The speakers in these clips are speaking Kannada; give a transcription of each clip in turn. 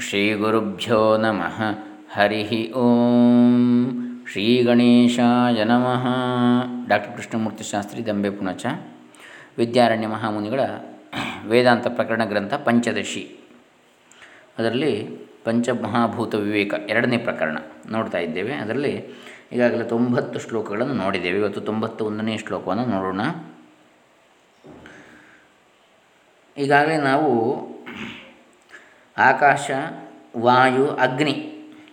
ಶ್ರೀಗುರುಭ್ಯೋ ನಮಃ ಹರಿ ಓಂ ಶ್ರೀ ಗಣೇಶಾಯ ನಮಃ ಡಾಕ್ಟರ್ ಕೃಷ್ಣಮೂರ್ತಿ ಶಾಸ್ತ್ರಿ ದಂಬೆ ಪುಣಚ ವಿದ್ಯಾರಣ್ಯ ಮಹಾಮುನಿಗಳ ವೇದಾಂತ ಪ್ರಕರಣ ಗ್ರಂಥ ಪಂಚದಶಿ। ಅದರಲ್ಲಿ ಪಂಚಮಹಾಭೂತ ವಿವೇಕ ಎರಡನೇ ಪ್ರಕರಣ ನೋಡ್ತಾ ಇದ್ದೇವೆ. ಅದರಲ್ಲಿ ಈಗಾಗಲೇ ತೊಂಬತ್ತು ಶ್ಲೋಕಗಳನ್ನು ನೋಡಿದ್ದೇವೆ. ಇವತ್ತು ತೊಂಬತ್ತ ಒಂದನೇ ಶ್ಲೋಕವನ್ನು ನೋಡೋಣ. ಈಗಾಗಲೇ ನಾವು ಆಕಾಶ, ವಾಯು, ಅಗ್ನಿ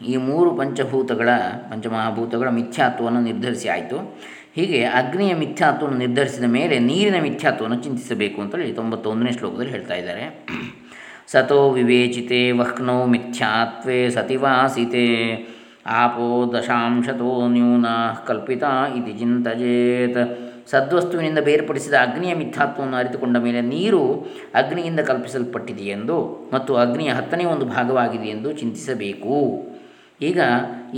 ಈ ಮೂರು ಪಂಚಭೂತಗಳ, ಪಂಚಮಹಾಭೂತಗಳ ಮಿಥ್ಯಾತ್ವವನ್ನು ನಿರ್ಧರಿಸಿ ಆಯಿತು. ಹೀಗೆ ಅಗ್ನಿಯ ಮಿಥ್ಯಾತ್ವವನ್ನು ನಿರ್ಧರಿಸಿದ ಮೇಲೆ ನೀರಿನ ಮಿಥ್ಯಾತ್ವವನ್ನು ಚಿಂತಿಸಬೇಕು ಅಂತೇಳಿ ತೊಂಬತ್ತೊಂದನೇ ಶ್ಲೋಕದಲ್ಲಿ ಹೇಳ್ತಾ ಇದ್ದಾರೆ. ಸತೋ ವಿವೇಚಿತೆ ವಹ್ನೋ ಮಿಥ್ಯಾತ್ವೇ ಸತಿವಾಸಿತೆ, ಆಪೋ ದಶಾಂಶತೋ ನ್ಯೂನ ಕಲ್ಪಿತ ಇತಿ ಚಿಂತಜೇತ್. ಸದ್ವಸ್ತುವಿನಿಂದ ಬೇರ್ಪಡಿಸಿದ ಅಗ್ನಿಯ ಮಿಥ್ಯಾತ್ವವನ್ನು ಅರಿತುಕೊಂಡ ಮೇಲೆ ನೀರು ಅಗ್ನಿಯಿಂದ ಕಲ್ಪಿಸಲ್ಪಟ್ಟಿದೆಯೆಂದು ಮತ್ತು ಅಗ್ನಿಯ ಹತ್ತನೇ ಒಂದು ಭಾಗವಾಗಿದೆ ಎಂದು ಚಿಂತಿಸಬೇಕು. ಈಗ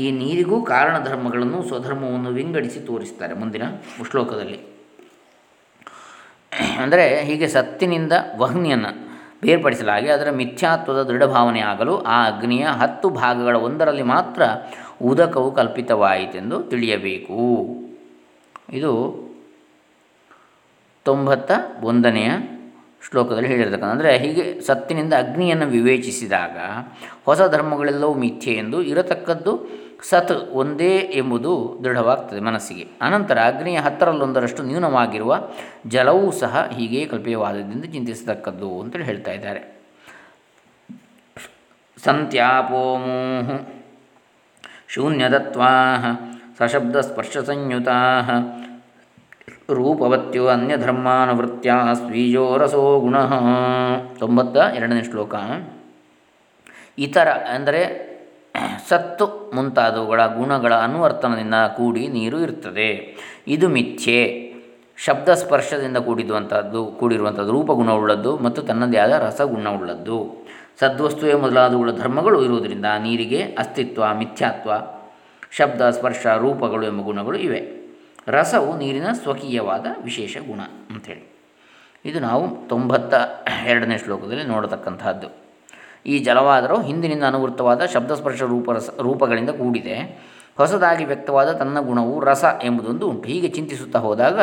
ಈ ನೀರಿಗೂ ಕಾರಣ ಧರ್ಮಗಳನ್ನು ಸ್ವಧರ್ಮವನ್ನು ವಿಂಗಡಿಸಿ ತೋರಿಸ್ತಾರೆ ಮುಂದಿನ ಶ್ಲೋಕದಲ್ಲಿ. ಅಂದರೆ ಹೀಗೆ ಸತ್ತಿನಿಂದ ವಹ್ನಿಯನ್ನು ಬೇರ್ಪಡಿಸಲಾಗಿ ಅದರ ಮಿಥ್ಯಾತ್ವದ ದೃಢಭಾವನೆ ಆಗಲು ಆ ಅಗ್ನಿಯ ಹತ್ತು ಭಾಗಗಳ ಒಂದರಲ್ಲಿ ಮಾತ್ರ ಉದಕವು ಕಲ್ಪಿತವಾಯಿತೆಂದು ತಿಳಿಯಬೇಕು. ಇದು ತೊಂಬತ್ತ ಒಂದನೆಯ ಶ್ಲೋಕದಲ್ಲಿ ಹೇಳಿರ್ತಕ್ಕಂಥ, ಅಂದರೆ ಹೀಗೆ ಸತ್ತಿನಿಂದ ಅಗ್ನಿಯನ್ನು ವಿವೇಚಿಸಿದಾಗ ಹೊಸ ಧರ್ಮಗಳೆಲ್ಲವೂ ಮಿಥ್ಯೆ ಎಂದು ಇರತಕ್ಕದ್ದು ಸತ್ ಒಂದೇ ಎಂಬುದು ದೃಢವಾಗ್ತದೆ ಮನಸ್ಸಿಗೆ. ಅನಂತರ ಅಗ್ನಿಯ ಹತ್ತರಲ್ಲೊಂದರಷ್ಟು ನ್ಯೂನವಾಗಿರುವ ಜಲವೂ ಸಹ ಹೀಗೆ ಕಲ್ಪೀಯವಾದದಿಂದ ಚಿಂತಿಸತಕ್ಕದ್ದು ಅಂತೇಳಿ ಹೇಳ್ತಾ ಇದ್ದಾರೆ. ಸಂತ್ಯಾಪೋಮೋಹ ಶೂನ್ಯದತ್ವಾ ಸಶಬ್ದ ಸ್ಪರ್ಶ ಸಂಯುತಾ ರೂಪವತ್ಯೋ ಅನ್ಯಧರ್ಮಾನುವೃತ್ಯ ಸ್ವೀಜೋ ರಸೋ ಗುಣ. ತೊಂಬತ್ತ ಎರಡನೇ ಶ್ಲೋಕ. ಇತರ ಅಂದರೆ ಸತ್ತು ಮುಂತಾದವುಗಳ ಗುಣಗಳ ಅನುವರ್ತನದಿಂದ ಕೂಡಿ ನೀರು ಇರ್ತದೆ. ಇದು ಮಿಥ್ಯೆ. ಶಬ್ದ ಸ್ಪರ್ಶದಿಂದ ಕೂಡಿರುವಂಥದ್ದು ಕೂಡಿರುವಂಥದ್ದು ರೂಪಗುಣವುಳ್ಳದ್ದು ಮತ್ತು ತನ್ನದೇ ಆದ ರಸಗುಣವುಳ್ಳದ್ದು. ಸದ್ವಸ್ತುವೆ ಮೊದಲಾದವುಗಳ ಧರ್ಮಗಳು ಇರುವುದರಿಂದ ನೀರಿಗೆ ಅಸ್ತಿತ್ವ, ಮಿಥ್ಯಾತ್ವ, ಶಬ್ದ ಸ್ಪರ್ಶ, ರೂಪಗಳು ಎಂಬ ಗುಣಗಳು ಇವೆ. ರಸವು ನೀರಿನ ಸ್ವಕೀಯವಾದ ವಿಶೇಷ ಗುಣ ಅಂಥೇಳಿ. ಇದು ನಾವು ತೊಂಬತ್ತ ಎರಡನೇ ಶ್ಲೋಕದಲ್ಲಿ ನೋಡತಕ್ಕಂತಹದ್ದು. ಈ ಜಲವಾದರೂ ಹಿಂದಿನಿಂದ ಅನುವೃತ್ತವಾದ ಶಬ್ದಸ್ಪರ್ಶ ರೂಪರಸ ರೂಪಗಳಿಂದ ಕೂಡಿದೆ. ಹೊಸದಾಗಿ ವ್ಯಕ್ತವಾದ ತನ್ನ ಗುಣವು ರಸ ಎಂಬುದೊಂದು ಉಂಟು. ಹೀಗೆ ಚಿಂತಿಸುತ್ತಾ ಹೋದಾಗ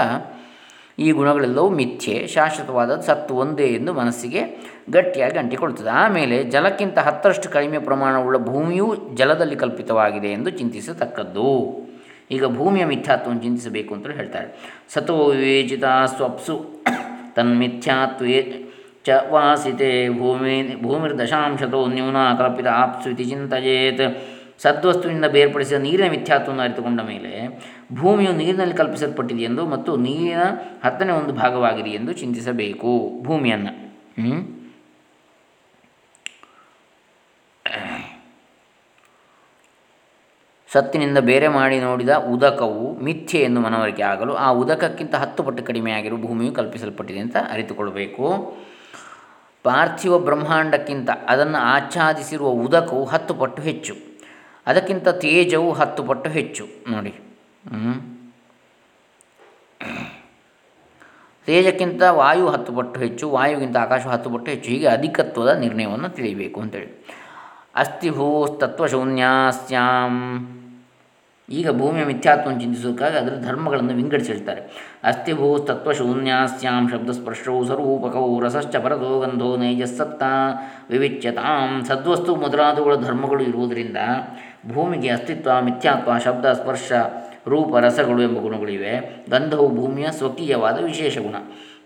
ಈ ಗುಣಗಳೆಲ್ಲವೂ ಮಿಥ್ಯೆ ಶಾಶ್ವತವಾದ ಸತ್ತು ಒಂದೇ ಎಂದು ಮನಸ್ಸಿಗೆ ಗಟ್ಟಿಯಾಗಿ ಅಂಟಿಕೊಳ್ಳುತ್ತದೆ. ಆಮೇಲೆ ಜಲಕ್ಕಿಂತ ಹತ್ತರಷ್ಟು ಕಡಿಮೆ ಪ್ರಮಾಣವುಳ್ಳ ಭೂಮಿಯೂ ಜಲದಲ್ಲಿ ಕಲ್ಪಿತವಾಗಿದೆ ಎಂದು ಚಿಂತಿಸತಕ್ಕದ್ದು. ಈಗ ಭೂಮಿಯ ಮಿಥ್ಯಾತ್ವವನ್ನು ಚಿಂತಿಸಬೇಕು ಅಂತ ಹೇಳ್ತಾರೆ. ಸತೋ ವಿವೇಚಿತ ಸ್ವಪ್ಸು ತನ್ಮಿಥ್ಯಾತ್ವೇ ಚ ವಾಸಿತೆ ಭೂಮಿ ಭೂಮಿರ್ದಶಾಂಶತೋ ನ್ಯೂನ ಕಲ್ಪಿತ ಆಪ್ಸು ಇತಿ ಚಿಂತೆಯೇತ್. ಸದ್ವಸ್ತುವಿನಿಂದ ಬೇರ್ಪಡಿಸಿದ ನೀರಿನ ಮಿಥ್ಯಾತ್ವವನ್ನು ಅರಿತುಕೊಂಡ ಮೇಲೆ ಭೂಮಿಯು ನೀರಿನಲ್ಲಿ ಕಲ್ಪಿಸಲ್ಪಟ್ಟಿದೆಯೆಂದು ಮತ್ತು ನೀರಿನ ಹತ್ತನೇ ಒಂದು ಭಾಗವಾಗಿದೆ ಎಂದು ಚಿಂತಿಸಬೇಕು ಭೂಮಿಯನ್ನು. ಸತ್ತಿನಿಂದ ಬೇರೆ ಮಾಡಿ ನೋಡಿದ ಉದಕವು ಮಿಥ್ಯೆ ಎಂದು ಮನವರಿಕೆ ಆಗಲು, ಆ ಉದಕಕ್ಕಿಂತ ಹತ್ತು ಪಟ್ಟು ಕಡಿಮೆಯಾಗಿರುವ ಭೂಮಿಯು ಕಲ್ಪಿಸಲ್ಪಟ್ಟಿದೆ ಅಂತ ಅರಿತುಕೊಳ್ಳಬೇಕು ಪಾರ್ಥಿವ ಬ್ರಹ್ಮಾಂಡಕ್ಕಿಂತ ಅದನ್ನು ಆಚ್ಛಾದಿಸಿರುವ ಉದಕವು ಹತ್ತು ಪಟ್ಟು ಹೆಚ್ಚು. ಅದಕ್ಕಿಂತ ತೇಜವು ಹತ್ತು ಪಟ್ಟು ಹೆಚ್ಚು. ನೋಡಿ. ತೇಜಕ್ಕಿಂತ ವಾಯು ಹತ್ತು ಪಟ್ಟು ಹೆಚ್ಚು, ವಾಯುಗಿಂತ ಆಕಾಶ ಹತ್ತು ಪಟ್ಟು ಹೆಚ್ಚು. ಹೀಗೆ ಅಧಿಕತ್ವದ ನಿರ್ಣಯವನ್ನು ತಿಳಿಯಬೇಕು ಅಂತೇಳಿ. ಅಸ್ಥಿ ಭೂಸ್ತತ್ವಶೂನ್ಯಾಸ್ಯಾಂ ಈಗ ಭೂಮಿಯ ಮಿಥ್ಯಾತ್ವವನ್ನು ಚಿಂತಿಸುವುದಕ್ಕಾಗಿ ಅದರ ಧರ್ಮಗಳನ್ನು ವಿಂಗಡಿಸಿ ಹೇಳ್ತಾರೆ ಅಸ್ಥಿ ಭೂ ತತ್ವಶೂನ್ಯಾಸ್ಯಾಂ ಶಬ್ದಸ್ಪರ್ಶವು ಸ್ವರೂಪಕವು ರಸಶ್ಚ ಪರದೋ ಗಂಧೋ ನೈಜಸ್ಸತ್ತ ವಿವಿಚ್ಯತಾಂ. ಸದ್ವಸ್ತು ಮೊದಲಾದವುಗಳ ಧರ್ಮಗಳು ಇರುವುದರಿಂದ ಭೂಮಿಗೆ ಅಸ್ತಿತ್ವ, ಮಿಥ್ಯಾತ್ವ, ಶಬ್ದ, ಸ್ಪರ್ಶ, ರೂಪ, ರಸಗಳು ಎಂಬ ಗುಣಗಳಿವೆ. ಗಂಧವು ಭೂಮಿಯ ಸ್ವಕೀಯವಾದ ವಿಶೇಷ ಗುಣ.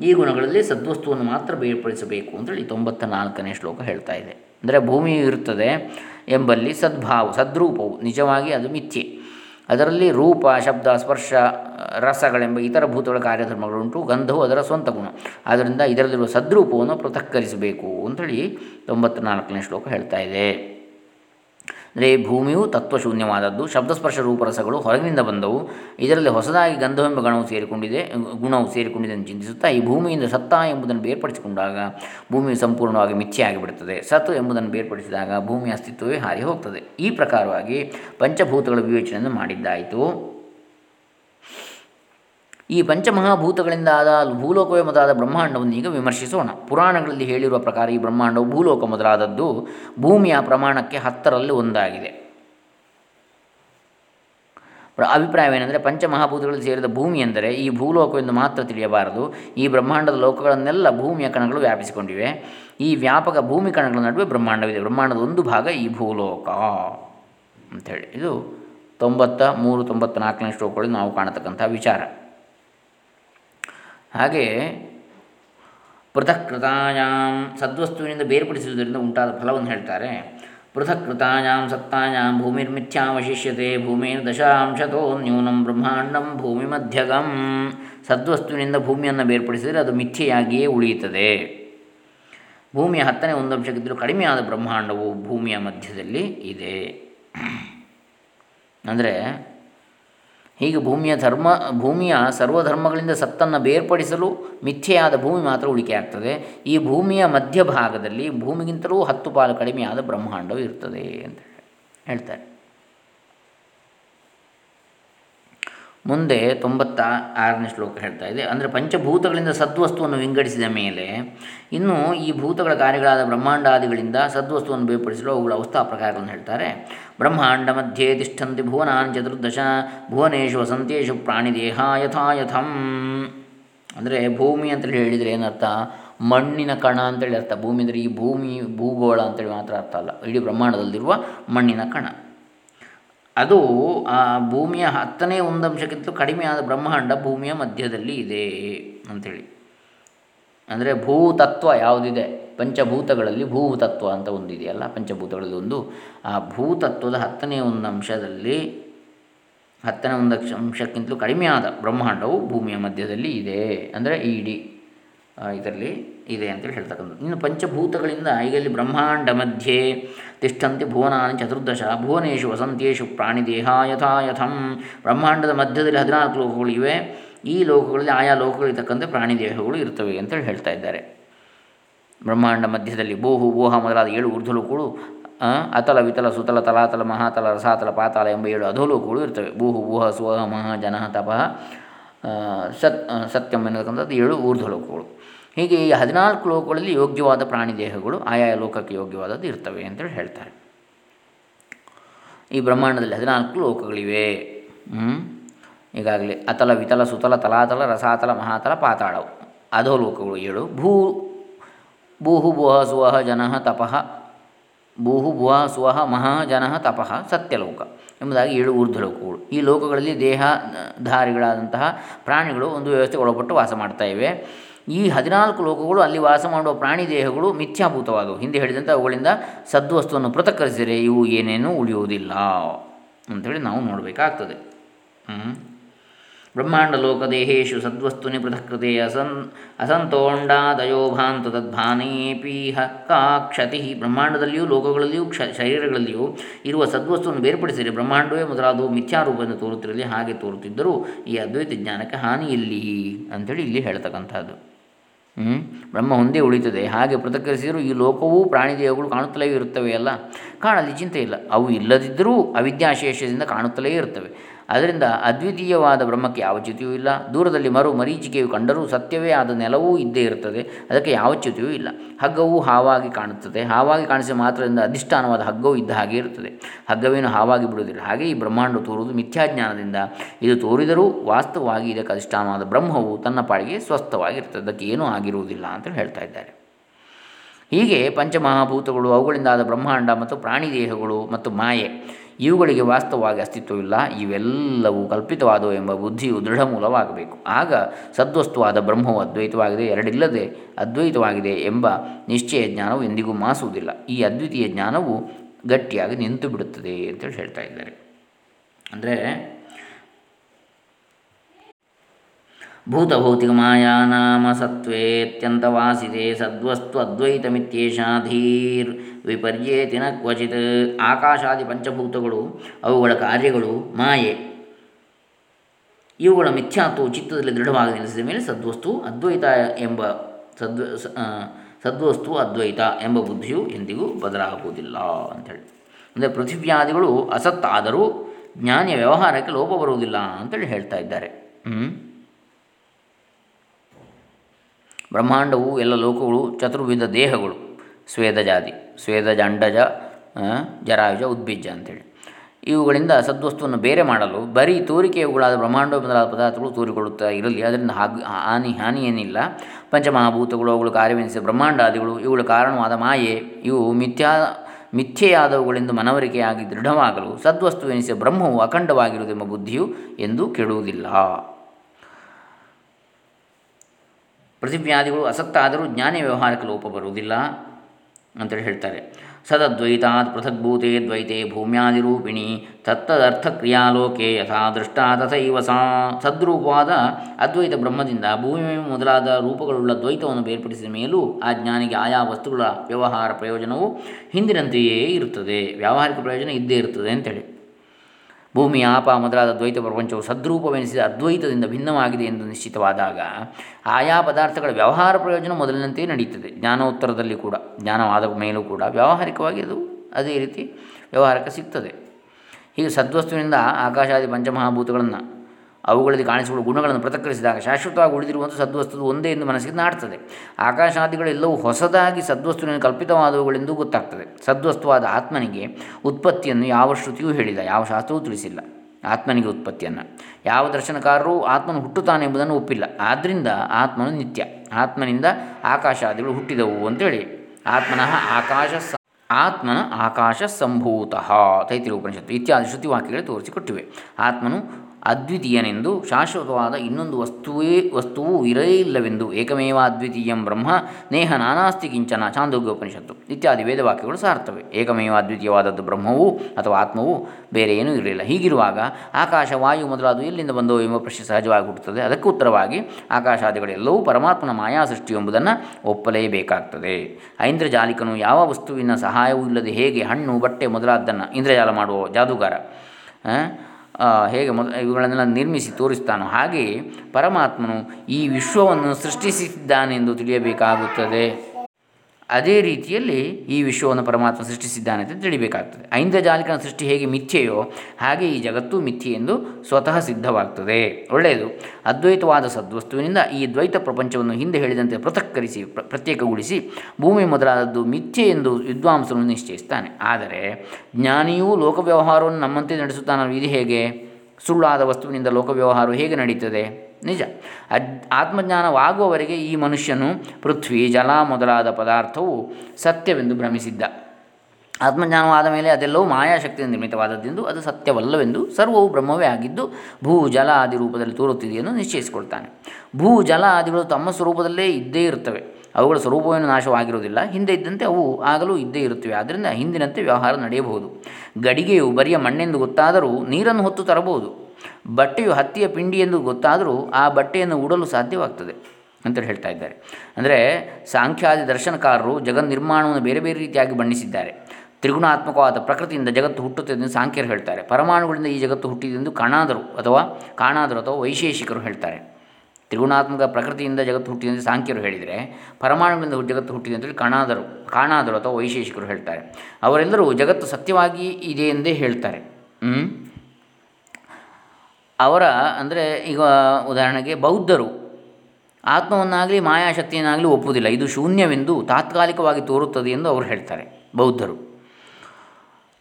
ಈ ಗುಣಗಳಲ್ಲಿ ಸದ್ವಸ್ತುವನ್ನು ಮಾತ್ರ ಬೇರ್ಪಡಿಸಬೇಕು ಅಂತೇಳಿ ತೊಂಬತ್ತ ನಾಲ್ಕನೇ ಶ್ಲೋಕ ಹೇಳ್ತಾ ಇದೆ. ಅಂದರೆ ಭೂಮಿಯು ಇರುತ್ತದೆ ಎಂಬಲ್ಲಿ ಸದ್ಭಾವ, ಸದ್ರೂಪವು ನಿಜವಾಗಿ ಅದು ಮಿಥ್ಯೆ. ಅದರಲ್ಲಿ ರೂಪ, ಶಬ್ದ, ಸ್ಪರ್ಶ, ರಸಗಳೆಂಬ ಇತರ ಭೂತಗಳ ಕಾರ್ಯಧರ್ಮಗಳುಂಟು ಗಂಧವು ಅದರ ಸ್ವಂತ ಗುಣ. ಆದ್ದರಿಂದ ಇದರಲ್ಲಿರುವ ಸದ್ರೂಪವನ್ನು ಪೃಥಕ್ಕರಿಸಬೇಕು ಅಂಥೇಳಿ ತೊಂಬತ್ತ ನಾಲ್ಕನೇ ಶ್ಲೋಕ ಹೇಳ್ತಾ ಇದೆ. ಅಂದರೆ ಭೂಮಿಯು ತತ್ವಶೂನ್ಯವಾದದ್ದು, ಶಬ್ದಸ್ಪರ್ಶ ರೂಪರಸಗಳು ಹೊರಗಿನಿಂದ ಬಂದವು. ಇದರಲ್ಲಿ ಹೊಸದಾಗಿ ಗಂಧವೆಂಬ ಗಣವು ಸೇರಿಕೊಂಡಿದೆ, ಗುಣವು ಸೇರಿಕೊಂಡಿದೆ ಎಂದು ಚಿಂತಿಸುತ್ತಾ, ಈ ಭೂಮಿಯಿಂದ ಸತ್ತ ಎಂಬುದನ್ನು ಬೇರ್ಪಡಿಸಿಕೊಂಡಾಗ ಭೂಮಿಯು ಸಂಪೂರ್ಣವಾಗಿ ಮಿಥ್ಯೆಯಾಗಿಬಿಡುತ್ತದೆ ಸತ್ತು ಎಂಬುದನ್ನು ಬೇರ್ಪಡಿಸಿದಾಗ ಭೂಮಿಯ ಅಸ್ತಿತ್ವವೇ ಹಾರಿ ಹೋಗ್ತದೆ. ಈ ಪ್ರಕಾರವಾಗಿ ಪಂಚಭೂತಗಳ ವಿವೇಚನೆಯನ್ನು ಮಾಡಿದ್ದಾಯಿತು. ಈ ಪಂಚಮಹಾಭೂತಗಳಿಂದ ಆದ ಭೂಲೋಕವೇ ಮೊದಲಾದ ಬ್ರಹ್ಮಾಂಡವನ್ನು ಈಗ ವಿಮರ್ಶಿಸೋಣ. ಪುರಾಣಗಳಲ್ಲಿ ಹೇಳಿರುವ ಪ್ರಕಾರ ಈ ಬ್ರಹ್ಮಾಂಡವು ಭೂಲೋಕ ಮೊದಲಾದದ್ದು, ಭೂಮಿಯ ಪ್ರಮಾಣಕ್ಕೆ ಹತ್ತರಲ್ಲಿ ಒಂದಾಗಿದೆ. ಅಭಿಪ್ರಾಯವೇನೆಂದರೆ ಪಂಚಮಹಾಭೂತಗಳಲ್ಲಿ ಸೇರಿದ ಭೂಮಿ ಎಂದರೆ ಈ ಭೂಲೋಕವೆಂದು ಮಾತ್ರ ತಿಳಿಯಬಾರದು. ಈ ಬ್ರಹ್ಮಾಂಡದ ಲೋಕಗಳನ್ನೆಲ್ಲ ಭೂಮಿಯ ಕಣಗಳು ವ್ಯಾಪಿಸಿಕೊಂಡಿವೆ. ಈ ವ್ಯಾಪಕ ಭೂಮಿ ಕಣಗಳ ನಡುವೆ ಬ್ರಹ್ಮಾಂಡವಿದೆ. ಬ್ರಹ್ಮಾಂಡದ ಒಂದು ಭಾಗ ಈ ಭೂಲೋಕ ಅಂಥೇಳಿ. ಇದು ತೊಂಬತ್ತ ಮೂರು ತೊಂಬತ್ತ ನಾಲ್ಕನೇ ಶ್ಲೋಕಗಳು ನಾವು ಕಾಣತಕ್ಕಂಥ ವಿಚಾರ. ಹಾಗೆ ಪೃಥಕ್ಕೃತಾಯಾಮ್ ಸದ್ವಸ್ತುವಿನಿಂದ ಬೇರ್ಪಡಿಸುವುದರಿಂದ ಉಂಟಾದ ಫಲವನ್ನು ಹೇಳ್ತಾರೆ. ಪೃಥಕ್ಕೃತಾಯಾಂ ಸತ್ತಾಯಾಮ್ ಭೂಮಿರ್ಮಿಥ್ಯಾವಶಿಷ್ಯತೆ ಭೂಮಿರ್ ದಶಾಂಶತೋ ನ್ಯೂನಂ ಬ್ರಹ್ಮಾಂಡಂ ಭೂಮಿ ಮಧ್ಯಗಂ. ಸದ್ವಸ್ತುವಿನಿಂದ ಭೂಮಿಯನ್ನು ಬೇರ್ಪಡಿಸಿದರೆ ಅದು ಮಿಥ್ಯೆಯಾಗಿಯೇ ಉಳಿಯುತ್ತದೆ. ಭೂಮಿಯ ಹತ್ತನೇ ಒಂದು ಅಂಶಕ್ಕಿದ್ದರೂ ಕಡಿಮೆಯಾದ ಬ್ರಹ್ಮಾಂಡವು ಭೂಮಿಯ ಮಧ್ಯದಲ್ಲಿ ಇದೆ. ಅಂದರೆ ಹೀಗೆ ಭೂಮಿಯ ಧರ್ಮ, ಭೂಮಿಯ ಸರ್ವಧರ್ಮಗಳಿಂದ ಸತ್ತನ್ನು ಬೇರ್ಪಡಿಸಲು ಮಿಥ್ಯೆಯಾದ ಭೂಮಿ ಮಾತ್ರ ಉಳಿಕೆ ಆಗ್ತದೆ. ಈ ಭೂಮಿಯ ಮಧ್ಯಭಾಗದಲ್ಲಿ ಭೂಮಿಗಿಂತಲೂ ಹತ್ತು ಪಾಲು ಕಡಿಮೆಯಾದ ಬ್ರಹ್ಮಾಂಡವು ಇರ್ತದೆ ಅಂತ ಹೇಳ್ತಾರೆ. ಮುಂದೆ ತೊಂಬತ್ತ ಆರನೇ ಶ್ಲೋಕ ಹೇಳ್ತಾ ಇದೆ. ಅಂದರೆ ಪಂಚಭೂತಗಳಿಂದ ಸದ್ವಸ್ತುವನ್ನು ವಿಂಗಡಿಸಿದ ಮೇಲೆ ಇನ್ನು ಈ ಭೂತಗಳ ಕಾರ್ಯಗಳಾದ ಬ್ರಹ್ಮಾಂಡಾದಿಗಳಿಂದ ಸದ್ವಸ್ತುವನ್ನು ಬೇರ್ಪಡಿಸಲು ಅವುಗಳ ಅವಸ್ಥಾ ಪ್ರಕಾರಗಳನ್ನು ಹೇಳ್ತಾರೆ. ಬ್ರಹ್ಮಾಂಡ ಮಧ್ಯೆ ತಿಷ್ಠಂತಿ ಭುವನಾನ್ ಚತುರ್ದಶ ಭುವನೇಶು ವಸಂತೇಶು ಪ್ರಾಣಿದೇಹ ಯಥಾ ಯಥಂ ಅಂದರೆ ಭೂಮಿ ಅಂತೇಳಿ ಹೇಳಿದರೆ ಏನರ್ಥ? ಮಣ್ಣಿನ ಕಣ ಅಂತೇಳಿ ಅರ್ಥ. ಭೂಮಿ ಅಂದರೆ ಈ ಭೂಮಿ, ಭೂಗೋಳ ಅಂತೇಳಿ ಮಾತ್ರ ಅರ್ಥ ಅಲ್ಲ. ಇಡೀ ಬ್ರಹ್ಮಾಂಡದಲ್ಲಿರುವ ಮಣ್ಣಿನ ಕಣ. ಅದು, ಆ ಭೂಮಿಯ ಹತ್ತನೇ ಒಂದಂಶಕ್ಕಿಂತಲೂ ಆದ ಬ್ರಹ್ಮಾಂಡ ಭೂಮಿಯ ಮಧ್ಯದಲ್ಲಿ ಇದೆ ಅಂಥೇಳಿ ಅಂದರೆ ಭೂತತ್ವ ಯಾವುದಿದೆ? ಪಂಚಭೂತಗಳಲ್ಲಿ ಭೂತತ್ವ ಅಂತ ಒಂದಿದೆಯಲ್ಲ ಪಂಚಭೂತಗಳಲ್ಲಿ ಒಂದು. ಆ ಭೂತತ್ವದ ಹತ್ತನೇ ಒಂದು ಅಂಶದಲ್ಲಿ ಹತ್ತನೇ ಒಂದು ಅಂಶಕ್ಕಿಂತಲೂ ಕಡಿಮೆಯಾದ ಬ್ರಹ್ಮಾಂಡವು ಭೂಮಿಯ ಮಧ್ಯದಲ್ಲಿ ಇದೆ. ಅಂದರೆ ಇಡೀ ಇದರಲ್ಲಿ ಇದೆ ಅಂತೇಳಿ ಹೇಳ್ತಕ್ಕಂಥದ್ದು. ಇನ್ನು ಪಂಚಭೂತಗಳಿಂದ ಈಗ ಬ್ರಹ್ಮಾಂಡ ಮಧ್ಯೆ ತಿಷ್ಠಂತಿ ಭುವನಾನಿ ಚತುರ್ದಶ ಭುವನೇಶು ವಸಂತೇಶು ಪ್ರಾಣಿದೇಹ ಯಥಾ ಯಥಂ ಬ್ರಹ್ಮಾಂಡದ ಮಧ್ಯದಲ್ಲಿ ಹದಿನಾಲ್ಕು ಲೋಕಗಳು ಇವೆ. ಈ ಲೋಕಗಳಲ್ಲಿ ಆಯಾ ಲೋಕಗಳಿರ್ತಕ್ಕಂಥ ಪ್ರಾಣಿ ದೇಹಗಳು ಇರ್ತವೆ ಅಂತೇಳಿ ಹೇಳ್ತಾ ಇದ್ದಾರೆ. ಬ್ರಹ್ಮಾಂಡ ಮಧ್ಯದಲ್ಲಿ ಬೋಹು, ಬೋಹ ಮೊದಲಾದ ಏಳು ಊರ್ಧ್ವಲೋಕಗಳು ಅತಲ, ವಿತಲ, ಸುತಲ, ತಲಾತಲ, ಮಹಾತಲ, ರಸಾತಲ ಪಾತಾಲ ಎಂಬ ಏಳು ಅಧೋಲೋಕಗಳು ಇರ್ತವೆ. ಭೂಹು ಭೂಹ ಸ್ವಹ, ಮಹ ಜನ ತಪಃ ಸತ್ ಸತ್ಯಂ ಎನ್ನತಕ್ಕಂಥದ್ದು ಏಳು ಊರ್ಧ್ವಲೋಕಗಳು ಹೀಗೆ ಈ ಹದಿನಾಲ್ಕು ಲೋಕಗಳಲ್ಲಿ ಯೋಗ್ಯವಾದ ಪ್ರಾಣಿ ದೇಹಗಳು ಆಯಾ ಲೋಕಕ್ಕೆ ಯೋಗ್ಯವಾದದ್ದು ಇರ್ತವೆ ಅಂತೇಳಿ ಹೇಳ್ತಾರೆ. ಈ ಬ್ರಹ್ಮಾಂಡದಲ್ಲಿ ಹದಿನಾಲ್ಕು ಲೋಕಗಳಿವೆ. ಈಗಾಗಲೇ ಅತಲ, ವಿತಲ, ಸುತಲ, ತಲಾತಲ, ರಸಾತಲ, ಮಹಾತಲ, ಪಾತಾಳವು. ಅಧೋಲೋಕಗಳು ಏಳು. ಭೂ, ಭೂಹು ಬೋಹ ಸುವಹ ಜನಃ, ತಪಃ ಭೂಹು ಭುವ ಸುವಹ ಮಹಾ ಜನಃ ತಪಃ ಸತ್ಯಲೋಕ ಎಂಬುದಾಗಿ ಏಳು ಊರ್ಧ್ವಲೋಕಗಳು. ಈ ಲೋಕಗಳಲ್ಲಿ ದೇಹಧಾರಿಗಳಾದಂತಹ ಪ್ರಾಣಿಗಳು ಒಂದು ವ್ಯವಸ್ಥೆಗೆ ಒಳಪಟ್ಟು ವಾಸ ಮಾಡ್ತಾ ಇವೆ. ಈ ಹದಿನಾಲ್ಕು ಲೋಕಗಳು ಅಲ್ಲಿ ವಾಸ ಮಾಡುವ ಪ್ರಾಣಿ ದೇಹಗಳು ಮಿಥ್ಯಾಭೂತವಾದವು. ಹಿಂದೆ ಹೇಳಿದಂತೆ ಅವುಗಳಿಂದ ಸದ್ವಸ್ತುವನ್ನು ಪೃಥಕ್ಕರಿಸಿದರೆ ಇವು ಏನೇನೂ ಉಳಿಯುವುದಿಲ್ಲ. ಅಂಥೇಳಿ ನಾವು ನೋಡಬೇಕಾಗ್ತದೆ. ಲೋಕದೇಹೇಶು ಸದ್ವಸ್ತುನಿ ಪೃಥಕ್ಕೃತೆ ಅಸನ್ ಅಸಂತೋಂಡಾದಯೋ ಭಾಂತು ತದ್ಭಾನೇಪೀಹ ಕಾ ಕ್ಷತಿ. ಬ್ರಹ್ಮಾಂಡದಲ್ಲಿಯೂ, ಲೋಕಗಳಲ್ಲಿಯೂ, ಕ್ಷ, ಶರೀರಗಳಲ್ಲಿಯೂ ಇರುವ ಸದ್ವಸ್ತುವನ್ನು ಬೇರ್ಪಡಿಸಿದರೆ ಬ್ರಹ್ಮಾಂಡವೇ ಮೊದಲಾದವು ಮಿಥ್ಯಾರೂಪದಿಂದ ತೋರುತ್ತಿರಲಿ, ಹಾಗೆ ತೋರುತ್ತಿದ್ದರೂ ಈ ಅದ್ವೈತ ಜ್ಞಾನಕ್ಕೆ ಹಾನಿ ಇಲ್ಲಿ ಅಂಥೇಳಿ ಇಲ್ಲಿ ಹೇಳ್ತಕ್ಕಂಥದ್ದು. ಬ್ರಹ್ಮ ಒಂದೇ ಉಳಿತದೆ. ಹಾಗೆ ಪೃಥಕ್ಕರಿಸಿದರೂ ಈ ಲೋಕವೂ ಪ್ರಾಣಿದೇಹಗಳು ಕಾಣುತ್ತಲೇ ಇರುತ್ತವೆ ಅಲ್ಲ? ಕಾಣಲಿ ಚಿಂತೆ ಇಲ್ಲ. ಅವು ಇಲ್ಲದಿದ್ದರೂ ಅವಿದ್ಯಾಶೇಷದಿಂದ ಕಾಣುತ್ತಲೇ ಇರುತ್ತವೆ. ಅದರಿಂದ ಅದ್ವಿತೀಯವಾದ ಬ್ರಹ್ಮಕ್ಕೆ ಯಾವ ಚ್ಯುತಿಯೂ ಇಲ್ಲ. ದೂರದಲ್ಲಿ ಮರು ಮರೀಚಿಕೆಯು ಕಂಡರೂ ಸತ್ಯವೇ ಆದ ನೆಲವೂ ಇದ್ದೇ ಇರುತ್ತದೆ. ಅದಕ್ಕೆ ಯಾವ ಚ್ಯುತಿಯೂ ಇಲ್ಲ. ಹಗ್ಗವು ಹಾವಾಗಿ ಕಾಣುತ್ತದೆ. ಹಾವಾಗಿ ಕಾಣಿಸಿದ ಮಾತ್ರದಿಂದ ಅಧಿಷ್ಠಾನವಾದ ಹಗ್ಗವು ಇದ್ದ ಹಾಗೆ ಇರುತ್ತದೆ. ಹಗ್ಗವೇನು ಹಾವಾಗಿ ಬಿಡುವುದಿಲ್ಲ. ಹಾಗೆ ಈ ಬ್ರಹ್ಮಾಂಡ ತೋರುವುದು ಮಿಥ್ಯಾಜ್ಞಾನದಿಂದ. ಇದು ತೋರಿದರೂ ವಾಸ್ತವವಾಗಿ ಇದಕ್ಕೆ ಅಧಿಷ್ಠಾನವಾದ ಬ್ರಹ್ಮವು ತನ್ನ ಪಾಡಿಗೆ ಸ್ವಸ್ಥವಾಗಿರ್ತದೆ ಅದಕ್ಕೆ ಏನೂ ಆಗಿರುವುದಿಲ್ಲ ಅಂತ ಹೇಳ್ತಾ ಇದ್ದಾರೆ. ಹೀಗೆ ಪಂಚಮಹಾಭೂತಗಳು ಅವುಗಳಿಂದಾದ ಬ್ರಹ್ಮಾಂಡ ಮತ್ತು ಪ್ರಾಣಿ ದೇಹಗಳು ಮತ್ತು ಮಾಯೆ ಇವುಗಳಿಗೆ ವಾಸ್ತವವಾಗಿ ಅಸ್ತಿತ್ವವಿಲ್ಲ. ಇವೆಲ್ಲವೂ ಕಲ್ಪಿತವಾದವು ಎಂಬ ಬುದ್ಧಿಯು ದೃಢಮೂಲವಾಗಬೇಕು ಆಗ ಸದ್ವಸ್ತುವಾದ ಬ್ರಹ್ಮವು ಅದ್ವೈತವಾಗಿದೆ, ಎರಡಿಲ್ಲದೆ ಅದ್ವೈತವಾಗಿದೆ ಎಂಬ ನಿಶ್ಚಯ ಜ್ಞಾನವು ಎಂದಿಗೂ ಮಾಸುವುದಿಲ್ಲ. ಈ ಅದ್ವಿತೀಯ ಜ್ಞಾನವು ಗಟ್ಟಿಯಾಗಿ ನಿಂತು ಬಿಡುತ್ತದೆ ಅಂತೇಳಿ ಹೇಳ್ತಾ ಇದ್ದಾರೆ. ಅಂದರೆ ಭೂತಭೌತಿಕ ಮಾಯಾನಾಮ ಸತ್ವೇತ್ಯಂತವಾಸಿದೆ ಸದ್ವಸ್ತು ಅದ್ವೈತಮಿತ್ಯೇಷಾಧೀರ್ ವಿಪರ್ಯೇತಿನ ಕ್ವಚಿತ್ ಆಕಾಶಾದಿ ಪಂಚಭೂತಗಳು ಅವುಗಳ ಕಾರ್ಯಗಳು ಮಾಯೆ। ಇವುಗಳ ಮಿಥ್ಯಾತ್ವವು ಚಿತ್ತದಲ್ಲಿ ದೃಢವಾಗಿ ನಿಲ್ಲಿಸಿದ ಮೇಲೆ ಸದ್ವಸ್ತು ಅದ್ವೈತ ಎಂಬ ಸದ್ವ ಸದ್ವಸ್ತು ಅದ್ವೈತ ಎಂಬ ಬುದ್ಧಿಯು ಎಂದಿಗೂ ಬದಲಾಗುವುದಿಲ್ಲ ಅಂಥೇಳಿ. ಅಂದರೆ ಪೃಥಿವ್ಯಾದಿಗಳು ಅಸತ್ತಾದರೂ ಜ್ಞಾನಿಯ ವ್ಯವಹಾರಕ್ಕೆ ಲೋಪ ಬರುವುದಿಲ್ಲ ಅಂತೇಳಿ ಹೇಳ್ತಾ ಇದ್ದಾರೆ. ಹ್ಞೂ ಬ್ರಹ್ಮಾಂಡವು ಎಲ್ಲ ಲೋಕಗಳು ಚತುರ್ವಿಧ ದೇಹಗಳು. ಸ್ವೇದಜಾತಿ ಸ್ವೇದಜ ಅಂಡಜ ಜರಾಯುಜ ಉದ್ಬೀಜ ಅಂತೇಳಿ ಇವುಗಳಿಂದ ಸದ್ವಸ್ತುವನ್ನು ಬೇರೆ ಮಾಡಲು ಬರೀ ತೋರಿಕೆಯುಗಳಾದ ಬ್ರಹ್ಮಾಂಡ ಮೊದಲಾದ ಪದಾರ್ಥಗಳು ತೋರಿಕೊಳ್ಳುತ್ತಾ ಇರಲಿ. ಅದರಿಂದ ಹಾನಿ ಹಾನಿ ಏನಿಲ್ಲ. ಪಂಚಮಹಾಭೂತಗಳು, ಅವುಗಳು ಕಾರ್ಯವೆನಿಸಿದ ಬ್ರಹ್ಮಾಂಡಾದಿಗಳು, ಇವುಗಳ ಕಾರಣವಾದ ಮಾಯೆ, ಇವು ಮಿಥ್ಯಾ, ಮಿಥ್ಯೆಯಾದವುಗಳೆಂದು ಮನವರಿಕೆಯಾಗಿ ದೃಢವಾಗಲು ಸದ್ವಸ್ತು ಎನಿಸಿದ ಬ್ರಹ್ಮವು ಅಖಂಡವಾಗಿರುವುದೆಂಬ ಬುದ್ಧಿಯು ಎಂದು ಕೆಡುವುದಿಲ್ಲ. ಪೃಥಿವ್ಯಾದಿಗಳು ಅಸಕ್ತ ಆದರೂ ಜ್ಞಾನ ವ್ಯವಹಾರಕ್ಕೆ ಲೋಪ ಬರುವುದಿಲ್ಲ ಅಂತೇಳಿ ಹೇಳ್ತಾರೆ. ಸದದ್ವೈತಾತ್ ಪೃಥಗ್ಭೂತೆ ದ್ವೈತೆ ಭೂಮ್ಯಾದಿರೂಪಿಣಿ ತತ್ತದರ್ಥ ಕ್ರಿಯಾಲೋಕೆ ಯಥಾ ದೃಷ್ಟ ತಥೈವ ಸಾ ಸದ್ರೂಪವಾದ ಅದ್ವೈತ ಬ್ರಹ್ಮದಿಂದ ಭೂಮಿ ಮೊದಲಾದ ರೂಪಗಳುಳ್ಳ ದ್ವೈತವನ್ನು ಬೇರ್ಪಡಿಸಿದ ಮೇಲೂ ಆ ಜ್ಞಾನಿಗೆ ಆಯಾ ವಸ್ತುಗಳ ವ್ಯವಹಾರ ಪ್ರಯೋಜನವು ಹಿಂದಿನಂತೆಯೇ ಇರುತ್ತದೆ. ವ್ಯಾವಹಾರಿಕ ಪ್ರಯೋಜನ ಇದ್ದೇ ಇರುತ್ತದೆ ಅಂತೇಳಿ. ಭೂಮಿ ಆಪ ಮೊದಲಾದ ದ್ವೈತ ಪ್ರಪಂಚವು ಸದ್ರೂಪವೆನಿಸಿದ ಅದ್ವೈತದಿಂದ ಭಿನ್ನವಾಗಿದೆ ಎಂದು ನಿಶ್ಚಿತವಾದಾಗ ಆಯಾ ಪದಾರ್ಥಗಳ ವ್ಯವಹಾರ ಪ್ರಯೋಜನ ಮೊದಲಿನಂತೆಯೇ ನಡೆಯುತ್ತದೆ ಜ್ಞಾನೋತ್ತರದಲ್ಲಿ ಕೂಡ ಜ್ಞಾನವಾದ ಮೇಲೂ ಕೂಡ ವ್ಯಾವಹಾರಿಕವಾಗಿ ಅದು ಅದೇ ರೀತಿ ವ್ಯವಹಾರಕ್ಕೆ ಸಿಗ್ತದೆ. ಹೀಗೆ ಸದ್ವಸ್ತುವಿನಿಂದ ಆಕಾಶಾದಿ ಪಂಚಮಹಾಭೂತಗಳನ್ನು ಅವುಗಳಲ್ಲಿ ಕಾಣಿಸಿಕೊಳ್ಳುವ ಗುಣಗಳನ್ನು ಪ್ರತಕ್ರಿಸಿದಾಗ ಶಾಶ್ವತವಾಗಿ ಉಳಿದಿರುವಂಥ ಸದ್ವಸ್ತು ಒಂದೇ ಎಂದು ಮನಸ್ಸಿಗೆ ನಾಡ್ತದೆ. ಆಕಾಶಾದಿಗಳೆಲ್ಲವೂ ಹೊಸದಾಗಿ ಸದ್ವಸ್ತುವಿನ ಕಲ್ಪಿತವಾದವುಗಳೆಂದು ಗೊತ್ತಾಗ್ತದೆ. ಸದ್ವಸ್ತುವಾದ ಆತ್ಮನಿಗೆ ಉತ್ಪತ್ತಿಯನ್ನು ಯಾವ ಶ್ರುತಿಯೂ ಹೇಳಿಲ್ಲ, ಯಾವ ಶಾಸ್ತ್ರವೂ ತಿಳಿಸಿಲ್ಲ. ಆತ್ಮನಿಗೆ ಉತ್ಪತ್ತಿಯನ್ನು ಯಾವ ದರ್ಶನಕಾರರು ಆತ್ಮನು ಹುಟ್ಟುತ್ತಾನೆ ಎಂಬುದನ್ನು ಒಪ್ಪಿಲ್ಲ. ಆದ್ದರಿಂದ ಆತ್ಮನು ನಿತ್ಯ. ಆತ್ಮನಿಂದ ಆಕಾಶಾದಿಗಳು ಹುಟ್ಟಿದವು ಅಂತೇಳಿ ಆತ್ಮನಃ ಆಕಾಶ ಆತ್ಮನ ಆಕಾಶ ಸಂಭೂತಃ ತೈತಿರಿ ಉಪನಿಷತ್ತು ಇತ್ಯಾದಿ ಶ್ರುತಿವಾಕ್ಯಗಳು ತೋರಿಸಿಕೊಟ್ಟಿವೆ. ಆತ್ಮನು ಅದ್ವಿತೀಯನೆಂದು ಶಾಶ್ವತವಾದ ಇನ್ನೊಂದು ವಸ್ತುವೇ, ವಸ್ತುವು ಇರೇ ಇಲ್ಲವೆಂದು ಏಕಮೇವ ಅದ್ವಿತೀಯಂ ಬ್ರಹ್ಮ ನೇಹ ನಾನಾಸ್ತಿ ಕಿಂಚನ ಚಾಂದೋಗ್ಯ ಉಪನಿಷತ್ತು ಇತ್ಯಾದಿ ವೇದವಾಕ್ಯಗಳು ಸಾರ್ಥವೆ. ಏಕಮೇವ ಅದ್ವಿತೀಯವಾದದ್ದು ಬ್ರಹ್ಮವು ಅಥವಾ ಆತ್ಮವು ಬೇರೆ ಏನೂ ಇರಲಿಲ್ಲ. ಹೀಗಿರುವಾಗ ಆಕಾಶ, ವಾಯು ಮೊದಲಾದವು ಎಲ್ಲಿಂದ ಬಂದವು ಎಂಬ ಪ್ರಶ್ನೆ ಸಹಜವಾಗಿ ಹುಟ್ಟುತ್ತದೆ. ಅದಕ್ಕೆ ಉತ್ತರವಾಗಿ ಆಕಾಶಾದಿಗಳೆಲ್ಲವೂ ಪರಮಾತ್ಮನ ಮಾಯಾ ಸೃಷ್ಟಿ ಎಂಬುದನ್ನು ಒಪ್ಪಲೇಬೇಕಾಗ್ತದೆ. ಐಂದ್ರಜಾಲಿಕನು ಯಾವ ವಸ್ತುವಿನ ಸಹಾಯವೂ ಇಲ್ಲದೆ ಹೇಗೆ ಹಣ್ಣು, ಬಟ್ಟೆ ಮೊದಲಾದ್ದನ್ನು ಇಂದ್ರಜಾಲ ಮಾಡುವ ಜಾದೂಗಾರ ಹೇಗೆ ಮೊದ ಇವುಗಳನ್ನೆಲ್ಲ ನಿರ್ಮಿಸಿ ತೋರಿಸ್ತಾನೋ ಹಾಗೆಯೇ ಪರಮಾತ್ಮನು ಈ ವಿಶ್ವವನ್ನು ಸೃಷ್ಟಿಸಿದ್ದಾನೆಂದು ತಿಳಿಯಬೇಕಾಗುತ್ತದೆ. ಅದೇ ರೀತಿಯಲ್ಲಿ ಈ ವಿಶ್ವವನ್ನು ಪರಮಾತ್ಮ ಸೃಷ್ಟಿಸಿದ್ದಾನೆ ಅಂತ ತಿಳಿಬೇಕಾಗ್ತದೆ. ಐಂದ್ರಜಾಲಿಕನ ಸೃಷ್ಟಿ ಹೇಗೆ ಮಿಥ್ಯೆಯೋ ಹಾಗೆ ಈ ಜಗತ್ತು ಮಿಥ್ಯೆ ಎಂದು ಸ್ವತಃ ಸಿದ್ಧವಾಗ್ತದೆ. ಒಳ್ಳೆಯದು. ಅದ್ವೈತವಾದ ಸದ್ವಸ್ತುವಿನಿಂದ ಈ ದ್ವೈತ ಪ್ರಪಂಚವನ್ನು ಹಿಂದೆ ಹೇಳಿದಂತೆ ಪೃಥಕ್ಕರಿಸಿ ಪ್ರತ್ಯೇಕಗೊಳಿಸಿ ಭೂಮಿ ಮೊದಲಾದದ್ದು ಮಿಥ್ಯೆ ಎಂದು ವಿದ್ವಾಂಸನು ನಿಶ್ಚಯಿಸ್ತಾನೆ. ಆದರೆ ಜ್ಞಾನಿಯೂ ಲೋಕ ವ್ಯವಹಾರವನ್ನು ನಮ್ಮಂತೆ ನಡೆಸುತ್ತಾನಲ್ಲ, ಇದು ಹೇಗೆ? ಸುಳ್ಳಾದ ವಸ್ತುವಿನಿಂದ ಲೋಕ ವ್ಯವಹಾರವು ಹೇಗೆ ನಡೀತದೆ? ನಿಜ. ಅದ್ ಆತ್ಮಜ್ಞಾನವಾಗುವವರೆಗೆ ಈ ಮನುಷ್ಯನು ಪೃಥ್ವಿ, ಜಲ ಮೊದಲಾದ ಪದಾರ್ಥವು ಸತ್ಯವೆಂದು ಭ್ರಮಿಸಿದ್ದ. ಆತ್ಮಜ್ಞಾನವಾದ ಮೇಲೆ ಅದೆಲ್ಲವೂ ಮಾಯಾಶಕ್ತಿಯಿಂದ ನಿರ್ಮಿತವಾದದ್ದೆಂದು ಅದು ಸತ್ಯವಲ್ಲವೆಂದು ಸರ್ವವು ಬ್ರಹ್ಮವೇ ಆಗಿದ್ದು ಭೂ ಜಲ ಆದಿ ರೂಪದಲ್ಲಿ ತೋರುತ್ತಿದೆಯೆಂದು ನಿಶ್ಚಯಿಸಿಕೊಳ್ತಾನೆ. ಭೂ ಜಲ ಆದಿಗಳು ತಮ್ಮ ಸ್ವರೂಪದಲ್ಲೇ ಇದ್ದೇ ಇರುತ್ತವೆ. ಅವುಗಳ ಸ್ವರೂಪವೇನು ನಾಶವಾಗಿರುವುದಿಲ್ಲ. ಹಿಂದೆ ಇದ್ದಂತೆ ಅವು ಆಗಲೂ ಇದ್ದೇ ಇರುತ್ತವೆ. ಆದ್ದರಿಂದ ಹಿಂದಿನಂತೆ ವ್ಯವಹಾರ ನಡೆಯಬಹುದು. ಗಡಿಗೆಯು ಬರಿಯ ಮಣ್ಣೆಂದು ಗೊತ್ತಾದರೂ ನೀರನ್ನು ಹೊತ್ತು ತರಬಹುದು. ಬಟ್ಟೆಯು ಹತ್ತಿಯ ಪಿಂಡಿ ಎಂದು ಗೊತ್ತಾದರೂ ಆ ಬಟ್ಟೆಯನ್ನು ಉಡಲು ಸಾಧ್ಯವಾಗ್ತದೆ ಅಂತೇಳಿ ಹೇಳ್ತಾ ಇದ್ದಾರೆ. ಅಂದರೆ ಸಾಂಖ್ಯಾದಿ ದರ್ಶನಕಾರರು ಜಗನ್ ನಿರ್ಮಾಣವನ್ನು ಬೇರೆ ಬೇರೆ ರೀತಿಯಾಗಿ ಬಣ್ಣಿಸಿದ್ದಾರೆ. ತ್ರಿಗುಣಾತ್ಮಕವಾದ ಪ್ರಕೃತಿಯಿಂದ ಜಗತ್ತು ಹುಟ್ಟುತ್ತದೆ ಎಂದು ಸಾಂಖ್ಯರು ಹೇಳ್ತಾರೆ. ಪರಮಾಣುಗಳಿಂದ ಈ ಜಗತ್ತು ಹುಟ್ಟಿದೆ ಎಂದು ಕಾಣಾದರು ಅಥವಾ ಕಾಣಾದರು ಅಥವಾ ವೈಶೇಷಿಕರು ಹೇಳ್ತಾರೆ. ತ್ರಿಗುಣಾತ್ಮಕ ಪ್ರಕೃತಿಯಿಂದ ಜಗತ್ತು ಹುಟ್ಟಿದೆ ಎಂದು ಸಾಂಖ್ಯರು ಹೇಳಿದರೆ ಪರಮಾಣುಗಳಿಂದ ಜಗತ್ತು ಹುಟ್ಟಿದೆ ಅಂತೇಳಿ ಕಾಣಾದರು ಕಾಣಾದರು ಅಥವಾ ವೈಶೇಷಿಕರು ಹೇಳ್ತಾರೆ. ಅವರೆಲ್ಲರೂ ಜಗತ್ತು ಸತ್ಯವಾಗಿ ಇದೆ ಎಂದೇ ಹೇಳ್ತಾರೆ. ಅವರ, ಅಂದರೆ ಈಗ ಉದಾಹರಣೆಗೆ ಬೌದ್ಧರು, ಆತ್ಮವನ್ನಾಗಲಿ ಮಾಯಾಶಕ್ತಿಯನ್ನಾಗಲಿ ಒಪ್ಪುವುದಿಲ್ಲ. ಇದು ಶೂನ್ಯವೆಂದು ತಾತ್ಕಾಲಿಕವಾಗಿ ತೋರುತ್ತದೆ ಎಂದು ಅವರು ಹೇಳ್ತಾರೆ ಬೌದ್ಧರು.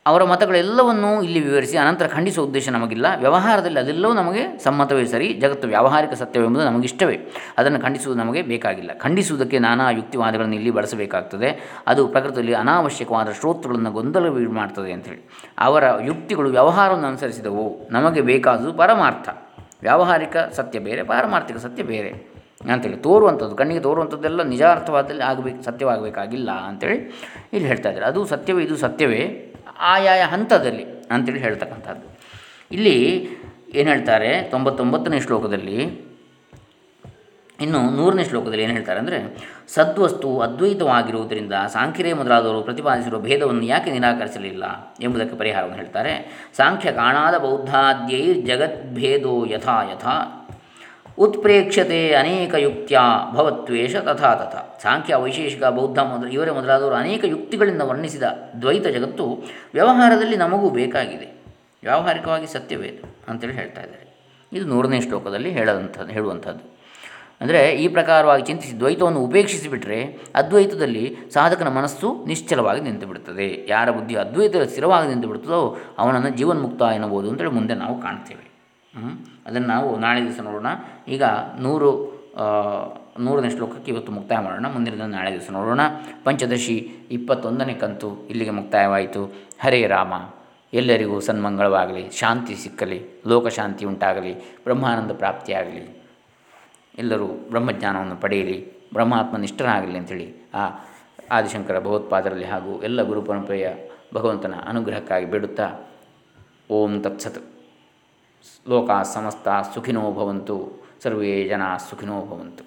ಅವರ ಮತಗಳೆಲ್ಲವನ್ನೂ ಇಲ್ಲಿ ವಿವರಿಸಿ ಅನಂತರ ಖಂಡಿಸುವ ಉದ್ದೇಶ ನಮಗಿಲ್ಲ. ವ್ಯವಹಾರದಲ್ಲಿ ಅದೆಲ್ಲವೂ ನಮಗೆ ಸಮ್ಮತವೇ ಸರಿ, ಜಗತ್ತು ವ್ಯಾವಹಾರಿಕ ಸತ್ಯವೆಂಬುದು ನಮಗಿಷ್ಟವೇ. ಅದನ್ನು ಖಂಡಿಸುವುದು ನಮಗೆ ಬೇಕಾಗಿಲ್ಲ. ಖಂಡಿಸುವುದಕ್ಕೆ ನಾನಾ ಯುಕ್ತಿವಾದಗಳನ್ನು ಇಲ್ಲಿ ಬಳಸಬೇಕಾಗ್ತದೆ. ಅದು ಪ್ರಕೃತಿಯಲ್ಲಿ ಅನಾವಶ್ಯಕವಾದ ಶ್ರೋತೃಗಳನ್ನು ಗೊಂದಲ ಮಾಡ್ತದೆ ಅಂಥೇಳಿ ಅವರ ಯುಕ್ತಿಗಳು ವ್ಯವಹಾರವನ್ನು ಅನುಸರಿಸಿದವು. ನಮಗೆ ಬೇಕಾದುದು ಪರಮಾರ್ಥ. ವ್ಯಾವಹಾರಿಕ ಸತ್ಯ ಬೇರೆ, ಪಾರಮಾರ್ಥಿಕ ಸತ್ಯ ಬೇರೆ. ಅಂತೇಳಿ ತೋರುವಂಥದ್ದು, ಕಣ್ಣಿಗೆ ತೋರುವಂಥದ್ದೆಲ್ಲ ನಿಜಾರ್ಥವಾದಲ್ಲಿ ಆಗಬೇಕು, ಸತ್ಯವಾಗಬೇಕಾಗಿಲ್ಲ ಅಂಥೇಳಿ ಇಲ್ಲಿ ಹೇಳ್ತಾ ಇದ್ದಾರೆ. ಅದು ಸತ್ಯವೇ, ಇದು ಸತ್ಯವೇ, ಆಯಾಯ ಹಂತದಲ್ಲಿ ಅಂತೇಳಿ ಹೇಳ್ತಕ್ಕಂಥದ್ದು. ಇಲ್ಲಿ ಏನು ಹೇಳ್ತಾರೆ, ತೊಂಬತ್ತೊಂಬತ್ತನೇ ಶ್ಲೋಕದಲ್ಲಿ, ಇನ್ನು ನೂರನೇ ಶ್ಲೋಕದಲ್ಲಿ ಏನು ಹೇಳ್ತಾರೆ ಅಂದರೆ, ಸದ್ವಸ್ತು ಅದ್ವೈತವಾಗಿರುವುದರಿಂದ ಸಾಂಖ್ಯರೇ ಮೊದಲಾದವರು ಪ್ರತಿಪಾದಿಸಿರುವ ಭೇದವನ್ನು ಯಾಕೆ ನಿರಾಕರಿಸಲಿಲ್ಲ ಎಂಬುದಕ್ಕೆ ಪರಿಹಾರವನ್ನು ಹೇಳ್ತಾರೆ. ಸಾಂಖ್ಯ ಕಾಣಾದ ಬೌದ್ಧಾದ್ಯೈರ್ ಜಗದ್ಭೇದೋ ಯಥಾ ಯಥಾ ಉತ್ಪ್ರೇಕ್ಷತೆ ಅನೇಕ ಯುಕ್ತಿಯ ಭವತ್ವೇಷ ತಥಾ ತಥಾ. ಸಾಂಖ್ಯ, ವೈಶೇಷಿಕ, ಬೌದ್ಧ ಮೊದಲು ಇವರೇ ಮೊದಲಾದವರು ಅನೇಕ ಯುಕ್ತಿಗಳಿಂದ ವರ್ಣಿಸಿದ ದ್ವೈತ ಜಗತ್ತು ವ್ಯವಹಾರದಲ್ಲಿ ನಮಗೂ ಬೇಕಾಗಿದೆ. ವ್ಯಾವಹಾರಿಕವಾಗಿ ಸತ್ಯವೇ ಅಂತೇಳಿ ಹೇಳ್ತಾ ಇದ್ದಾರೆ. ಇದು ನೂರನೇ ಶ್ಲೋಕದಲ್ಲಿ ಹೇಳದಂಥದ್ದು ಹೇಳುವಂಥದ್ದು. ಅಂದರೆ ಈ ಪ್ರಕಾರವಾಗಿ ಚಿಂತಿಸಿ ದ್ವೈತವನ್ನು ಉಪೇಕ್ಷಿಸಿಬಿಟ್ರೆ ಅದ್ವೈತದಲ್ಲಿ ಸಾಧಕನ ಮನಸ್ಸು ನಿಶ್ಚಲವಾಗಿ ನಿಂತು ಬಿಡುತ್ತದೆ ಯಾರ ಬುದ್ಧಿ ಅದ್ವೈತ ಸ್ಥಿರವಾಗಿ ನಿಂತು ಬಿಡ್ತದೋ ಅವನನ್ನು ಜೀವನ್ಮುಕ್ತ ಎನ್ನಬಹುದು ಅಂತೇಳಿ ಮುಂದೆ ನಾವು ಕಾಣ್ತೇವೆ. ಅದನ್ನು ನಾವು ನಾಳೆ ದಿವಸ ನೋಡೋಣ. ಈಗ ನೂರು ನೂರನೇ ಶ್ಲೋಕಕ್ಕೆ ಇವತ್ತು ಮುಕ್ತಾಯ ಮಾಡೋಣ. ಮುಂದಿನ ನಾಳೆ ದಿವಸ ನೋಡೋಣ. ಪಂಚದಶಿ ಇಪ್ಪತ್ತೊಂದನೇ ಕಂತು ಇಲ್ಲಿಗೆ ಮುಕ್ತಾಯವಾಯಿತು. ಹರೇ ರಾಮ. ಎಲ್ಲರಿಗೂ ಸನ್ಮಂಗಳವಾಗಲಿ, ಶಾಂತಿ ಸಿಕ್ಕಲಿ, ಲೋಕಶಾಂತಿ ಉಂಟಾಗಲಿ, ಬ್ರಹ್ಮಾನಂದ ಪ್ರಾಪ್ತಿಯಾಗಲಿ. ಎಲ್ಲರೂ ಬ್ರಹ್ಮಜ್ಞಾನವನ್ನು ಪಡೆಯಲಿ, ಬ್ರಹ್ಮಾತ್ಮ ನಿಷ್ಠರಾಗಲಿ ಅಂಥೇಳಿ ಆ ಆದಿಶಂಕರ ಭಗವತ್ಪಾದರಲ್ಲಿ ಹಾಗೂ ಎಲ್ಲ ಗುರು ಪರಂಪರೆಯ ಭಗವಂತನ ಅನುಗ್ರಹಕ್ಕಾಗಿ ಬಿಡುತ್ತಾ ಓಂ ತತ್ಸತ್. ಲೋಕ ಸಮಸ್ತ ಸುಖಿನೋ ಭವಂತು ಸರ್ವೇ ಜನ ಸುಖಿನೋ ಭವಂತು.